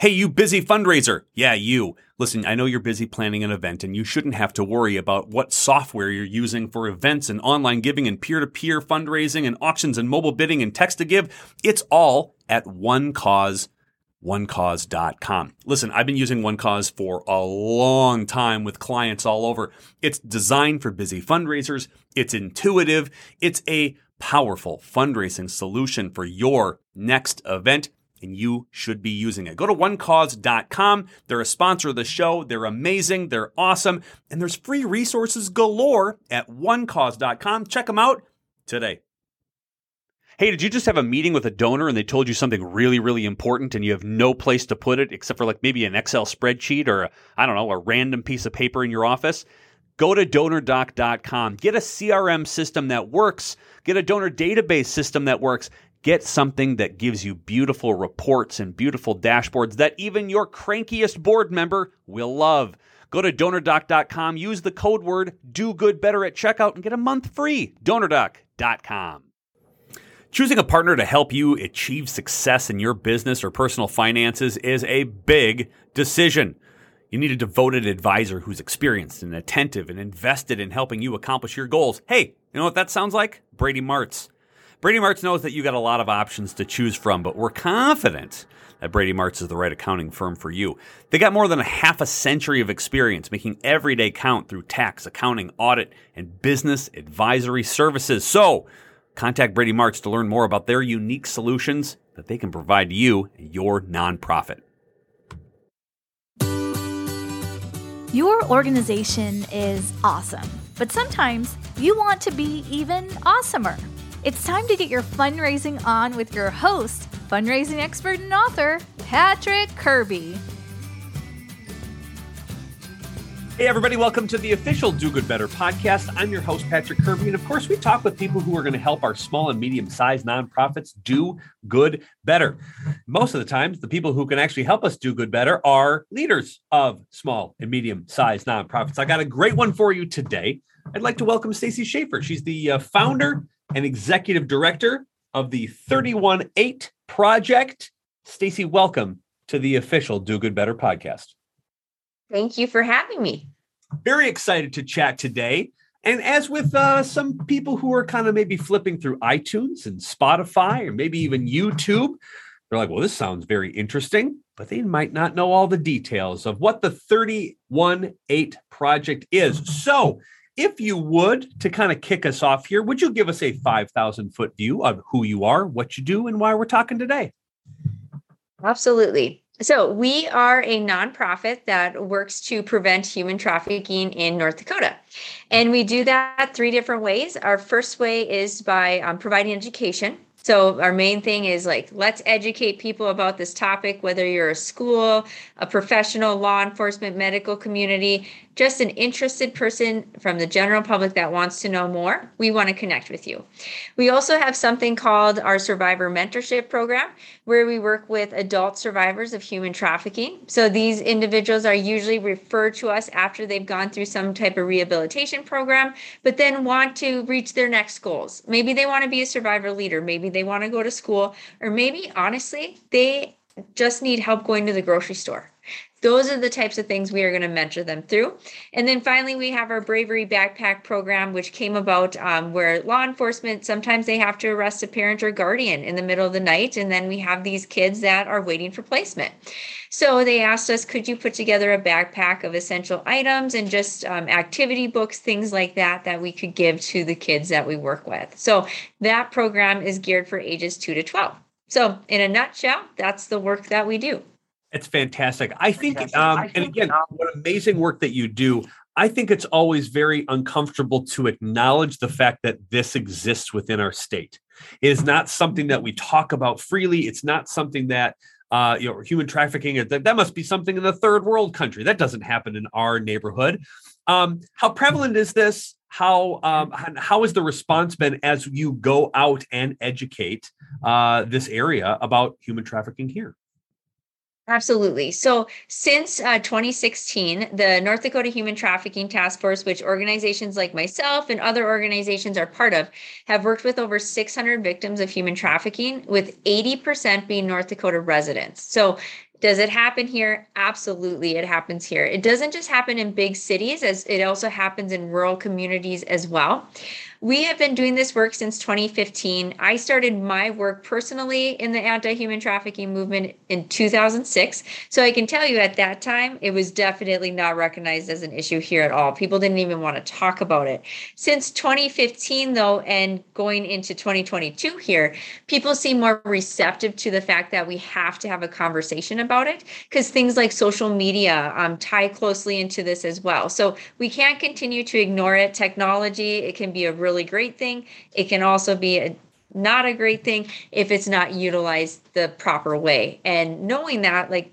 Hey, you busy fundraiser. Yeah, you. Listen, I know you're busy planning an event and you shouldn't have to worry about what software you're using for events and online giving and peer to peer fundraising and auctions and mobile bidding and text to give. It's all at one cause onecause.com. Listen, I've been using OneCause for a long time with clients all over. It's designed for busy fundraisers. It's intuitive. It's a powerful fundraising solution for your next event and you should be using it. Go to onecause.com. They're a sponsor of the show. They're amazing. They're awesome. And there's free resources galore at onecause.com. Check them out today. Hey, did you just have a meeting with a donor and they told you something really, really important and you have no place to put it except for like maybe an Excel spreadsheet or I don't know, a random piece of paper in your office? Go to donordock.com. Get a CRM system that works. Get a donor database system that works. Get something that gives you beautiful reports and beautiful dashboards that even your crankiest board member will love. Go to donordock.com, use the code word do good better at checkout and get a month free. donordock.com. Choosing a partner to help you achieve success in your business or personal finances is a big decision. You need a devoted advisor who's experienced and attentive and invested in helping you accomplish your goals. Hey, you know what that sounds like? Brady Martz. Brady Martz knows that you got a lot of options to choose from, but we're confident that Brady Martz is the right accounting firm for you. They got more than a half a century of experience making every day count through tax, accounting, audit, and business advisory services. So, Contact Brady Martz to learn more about their unique solutions that they can provide you and your nonprofit. Your organization is awesome, but sometimes you want to be even awesomer. It's time to get your fundraising on with your host, fundraising expert and author, Patrick Kirby. Hey, everybody, welcome to the official Do Good Better podcast. I'm your host, Patrick Kirby. And of course, we talk with people who are going to help our small and medium sized nonprofits do good better. Most of the times, the people who can actually help us do good better are leaders of small and medium sized nonprofits. I got a great one for you today. I'd like to welcome Stacy Schaffer. She's the uh, founder and executive director of the 318 Project. Stacy, welcome to the official Do Good Better podcast. Thank you for having me. Very excited to chat today. And as with uh, some people who are kind of maybe flipping through iTunes and Spotify or maybe even YouTube, they're like, well, this sounds very interesting, but they might not know all the details of what the 318 project is. So, if you would, to kind of kick us off here, would you give us a 5,000 foot view of who you are, what you do, and why we're talking today? Absolutely. So, we are a nonprofit that works to prevent human trafficking in North Dakota. And we do that three different ways. Our first way is by um, providing education. So, our main thing is like, let's educate people about this topic, whether you're a school, a professional, law enforcement, medical community, just an interested person from the general public that wants to know more, we want to connect with you. We also have something called our Survivor Mentorship Program, where we work with adult survivors of human trafficking. So these individuals are usually referred to us after they've gone through some type of rehabilitation program, but then want to reach their next goals. Maybe they want to be a survivor leader, maybe they want to go to school, or maybe honestly, they just need help going to the grocery store those are the types of things we are going to mentor them through. And then finally, we have our Bravery Backpack program, which came about um, where law enforcement sometimes they have to arrest a parent or guardian in the middle of the night. And then we have these kids that are waiting for placement. So they asked us, could you put together a backpack of essential items and just um, activity books, things like that, that we could give to the kids that we work with? So that program is geared for ages 2 to 12. So, in a nutshell, that's the work that we do. It's fantastic. I think, um, and again, um, what amazing work that you do. I think it's always very uncomfortable to acknowledge the fact that this exists within our state. It is not something that we talk about freely. It's not something that uh, you know, human trafficking. That, that must be something in the third world country. That doesn't happen in our neighborhood. Um, how prevalent is this? How um, how has the response been as you go out and educate uh, this area about human trafficking here? Absolutely. So, since uh, 2016, the North Dakota Human Trafficking Task Force, which organizations like myself and other organizations are part of, have worked with over 600 victims of human trafficking, with 80% being North Dakota residents. So, does it happen here? Absolutely, it happens here. It doesn't just happen in big cities, as it also happens in rural communities as well. We have been doing this work since 2015. I started my work personally in the anti human trafficking movement in 2006. So I can tell you at that time, it was definitely not recognized as an issue here at all. People didn't even want to talk about it. Since 2015, though, and going into 2022 here, people seem more receptive to the fact that we have to have a conversation about it because things like social media um, tie closely into this as well. So we can't continue to ignore it. Technology, it can be a real really great thing. It can also be a not a great thing if it's not utilized the proper way. And knowing that, like,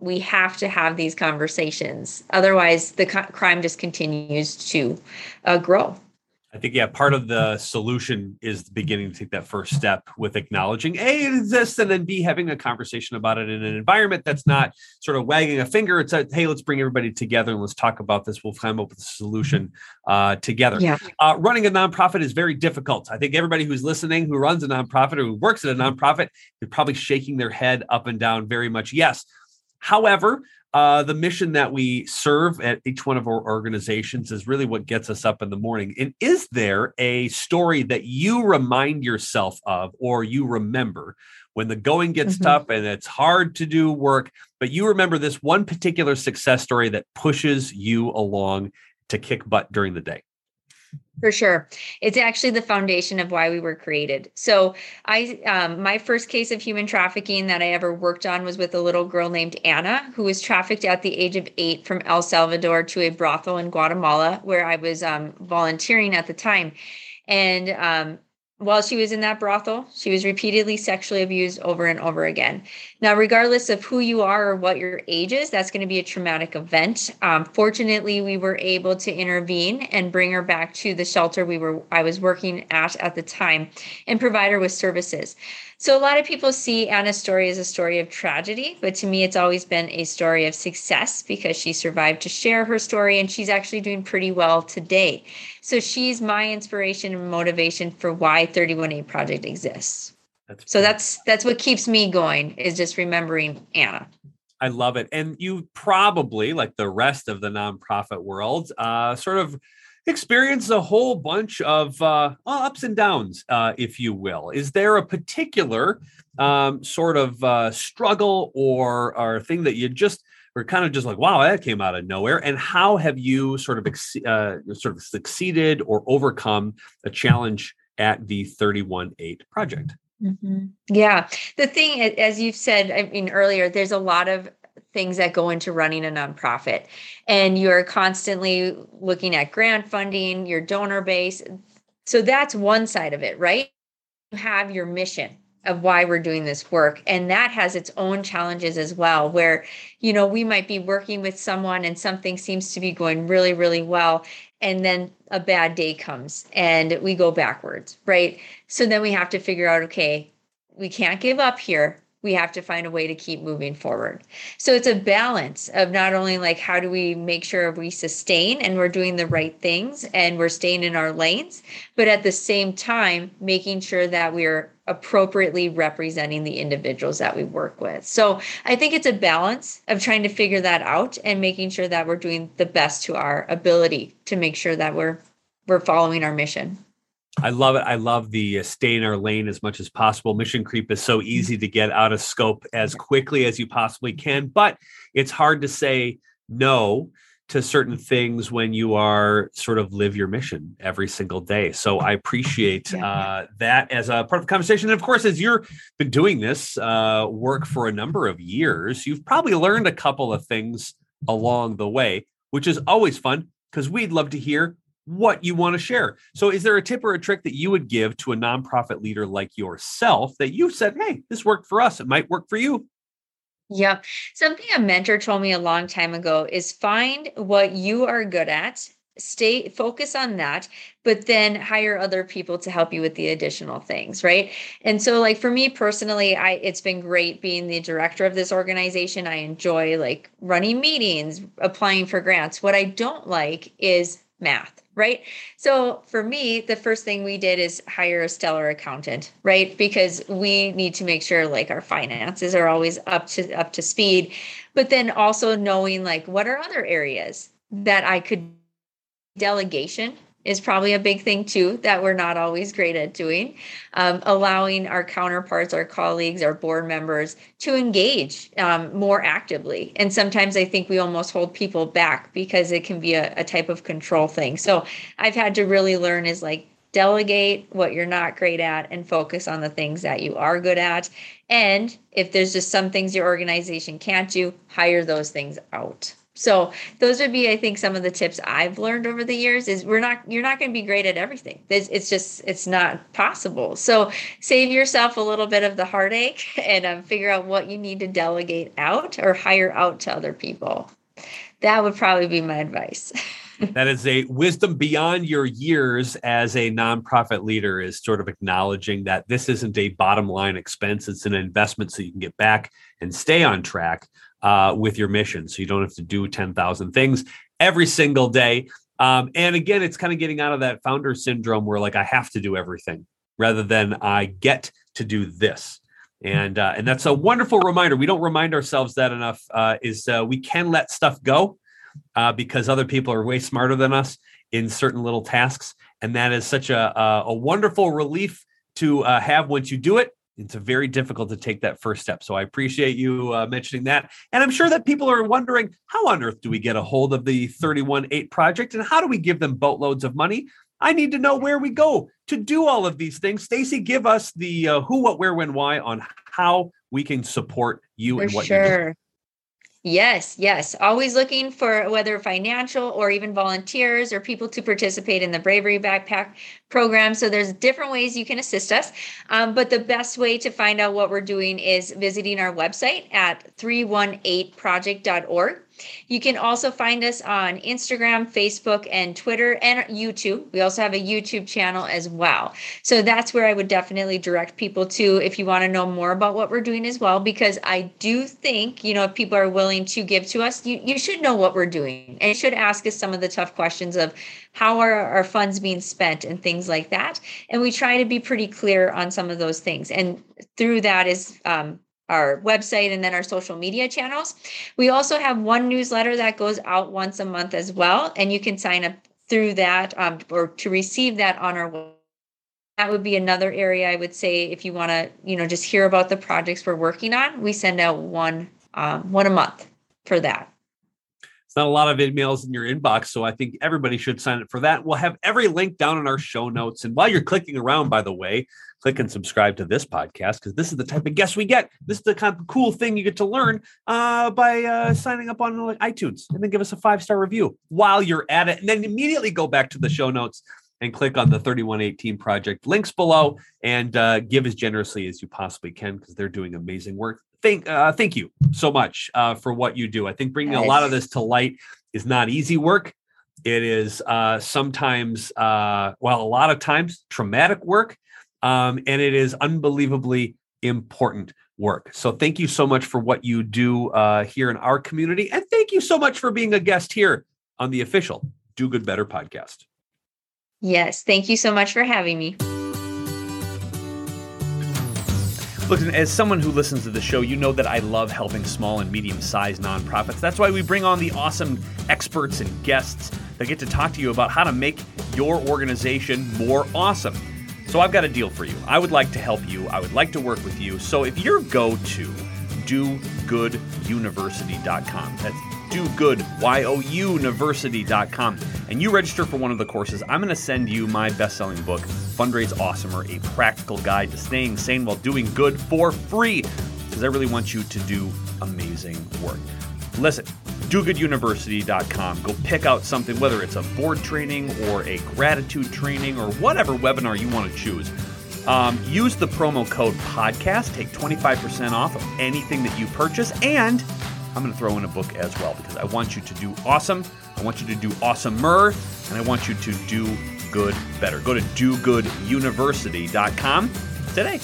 we have to have these conversations. Otherwise, the crime just continues to uh, grow. I think yeah, part of the solution is beginning to take that first step with acknowledging a it exists, and then b having a conversation about it in an environment that's not sort of wagging a finger. It's a hey, let's bring everybody together and let's talk about this. We'll come up with a solution uh, together. Yeah. Uh, running a nonprofit is very difficult. I think everybody who's listening, who runs a nonprofit or who works at a nonprofit, is probably shaking their head up and down very much. Yes. However, uh, the mission that we serve at each one of our organizations is really what gets us up in the morning. And is there a story that you remind yourself of or you remember when the going gets mm-hmm. tough and it's hard to do work, but you remember this one particular success story that pushes you along to kick butt during the day? For sure. It's actually the foundation of why we were created. So, I um, my first case of human trafficking that I ever worked on was with a little girl named Anna who was trafficked at the age of 8 from El Salvador to a brothel in Guatemala where I was um, volunteering at the time. And um, while she was in that brothel, she was repeatedly sexually abused over and over again. Now, regardless of who you are or what your age is, that's going to be a traumatic event. Um, fortunately, we were able to intervene and bring her back to the shelter we were I was working at at the time and provide her with services. So, a lot of people see Anna's story as a story of tragedy, but to me, it's always been a story of success because she survived to share her story and she's actually doing pretty well today. So, she's my inspiration and motivation for why 31:8 Project exists. That's so that's that's what keeps me going is just remembering Anna. I love it, and you probably, like the rest of the nonprofit world, uh, sort of experience a whole bunch of uh, ups and downs, uh, if you will. Is there a particular um, sort of uh, struggle or or thing that you just were kind of just like, wow, that came out of nowhere? And how have you sort of ex- uh, sort of succeeded or overcome a challenge at the 31-8 project? Mm-hmm. Yeah. The thing, as you've said, I mean, earlier, there's a lot of things that go into running a nonprofit. And you're constantly looking at grant funding, your donor base. So that's one side of it, right? You have your mission of why we're doing this work and that has its own challenges as well where you know we might be working with someone and something seems to be going really really well and then a bad day comes and we go backwards right so then we have to figure out okay we can't give up here we have to find a way to keep moving forward. So it's a balance of not only like how do we make sure we sustain and we're doing the right things and we're staying in our lanes, but at the same time, making sure that we're appropriately representing the individuals that we work with. So I think it's a balance of trying to figure that out and making sure that we're doing the best to our ability to make sure that we're we're following our mission. I love it. I love the uh, stay in our lane as much as possible. Mission creep is so easy to get out of scope as quickly as you possibly can, but it's hard to say no to certain things when you are sort of live your mission every single day. So I appreciate uh, that as a part of the conversation. And of course, as you've been doing this uh, work for a number of years, you've probably learned a couple of things along the way, which is always fun because we'd love to hear what you want to share. So, is there a tip or a trick that you would give to a nonprofit leader like yourself that you said, hey, this worked for us? It might work for you? Yep. Something a mentor told me a long time ago is find what you are good at stay focus on that but then hire other people to help you with the additional things right and so like for me personally i it's been great being the director of this organization i enjoy like running meetings applying for grants what i don't like is math right? So for me the first thing we did is hire a stellar accountant right? Because we need to make sure like our finances are always up to up to speed but then also knowing like what are other areas that i could delegation is probably a big thing too that we're not always great at doing. Um, allowing our counterparts our colleagues our board members to engage um, more actively. And sometimes i think we almost hold people back because it can be a, a type of control thing. So i've had to really learn is like delegate what you're not great at and focus on the things that you are good at. And if there's just some things your organization can't do hire those things out so those would be, I think, some of the tips I've learned over the years. Is we're not, you're not going to be great at everything. It's, it's, just, it's not possible. So save yourself a little bit of the heartache and um, figure out what you need to delegate out or hire out to other people. That would probably be my advice. that is a wisdom beyond your years as a nonprofit leader. Is sort of acknowledging that this isn't a bottom line expense; it's an investment, so you can get back and stay on track uh, with your mission. So you don't have to do 10,000 things every single day. Um, and again, it's kind of getting out of that founder syndrome where like I have to do everything rather than I get to do this. And uh, and that's a wonderful reminder. We don't remind ourselves that enough. Uh, is uh, we can let stuff go uh, because other people are way smarter than us in certain little tasks, and that is such a a, a wonderful relief to uh, have once you do it it's very difficult to take that first step. So I appreciate you uh, mentioning that. And I'm sure that people are wondering how on earth do we get a hold of the 31.8 project and how do we give them boatloads of money? I need to know where we go to do all of these things. Stacy, give us the uh, who, what, where, when, why on how we can support you For and what sure. Yes, yes. Always looking for whether financial or even volunteers or people to participate in the Bravery Backpack program. So there's different ways you can assist us. Um, but the best way to find out what we're doing is visiting our website at 318project.org. You can also find us on Instagram, Facebook, and Twitter, and YouTube. We also have a YouTube channel as well. So that's where I would definitely direct people to if you want to know more about what we're doing as well, because I do think, you know, if people are willing to give to us, you, you should know what we're doing and should ask us some of the tough questions of how are our funds being spent and things like that. And we try to be pretty clear on some of those things. And through that is um, our website and then our social media channels. We also have one newsletter that goes out once a month as well, and you can sign up through that um, or to receive that on our website. That would be another area I would say if you want to, you know, just hear about the projects we're working on. We send out one um, one a month for that. It's not a lot of emails in your inbox, so I think everybody should sign up for that. We'll have every link down in our show notes. And while you're clicking around, by the way, click and subscribe to this podcast because this is the type of guests we get. This is the kind of cool thing you get to learn uh, by uh, signing up on like, iTunes and then give us a five star review while you're at it. And then immediately go back to the show notes and click on the 31:8 project links below and uh, give as generously as you possibly can because they're doing amazing work thank uh, thank you so much uh, for what you do. I think bringing a lot of this to light is not easy work. It is uh, sometimes, uh, well, a lot of times, traumatic work, um, and it is unbelievably important work. So thank you so much for what you do uh, here in our community, and thank you so much for being a guest here on the official Do Good Better podcast. Yes, thank you so much for having me. Look, as someone who listens to the show, you know that I love helping small and medium sized nonprofits. That's why we bring on the awesome experts and guests that get to talk to you about how to make your organization more awesome. So I've got a deal for you. I would like to help you, I would like to work with you. So if you go to dogoodyouniversity.com, that's dogoodyouniversity.com, and you register for one of the courses, I'm going to send you my best selling book, Fundraise Awesomer, a practical guide to staying sane while doing good for free, because I really want you to do amazing work. Listen, dogoodyouniversity.com. Go pick out something, whether it's a board training or a gratitude training or whatever webinar you want to choose. Um, use the promo code podcast, take 25% off of anything that you purchase, and I'm going to throw in a book as well because I want you to do awesome. I want you to do awesomer, and I want you to do good better. Go to dogoodyouniversity.com today.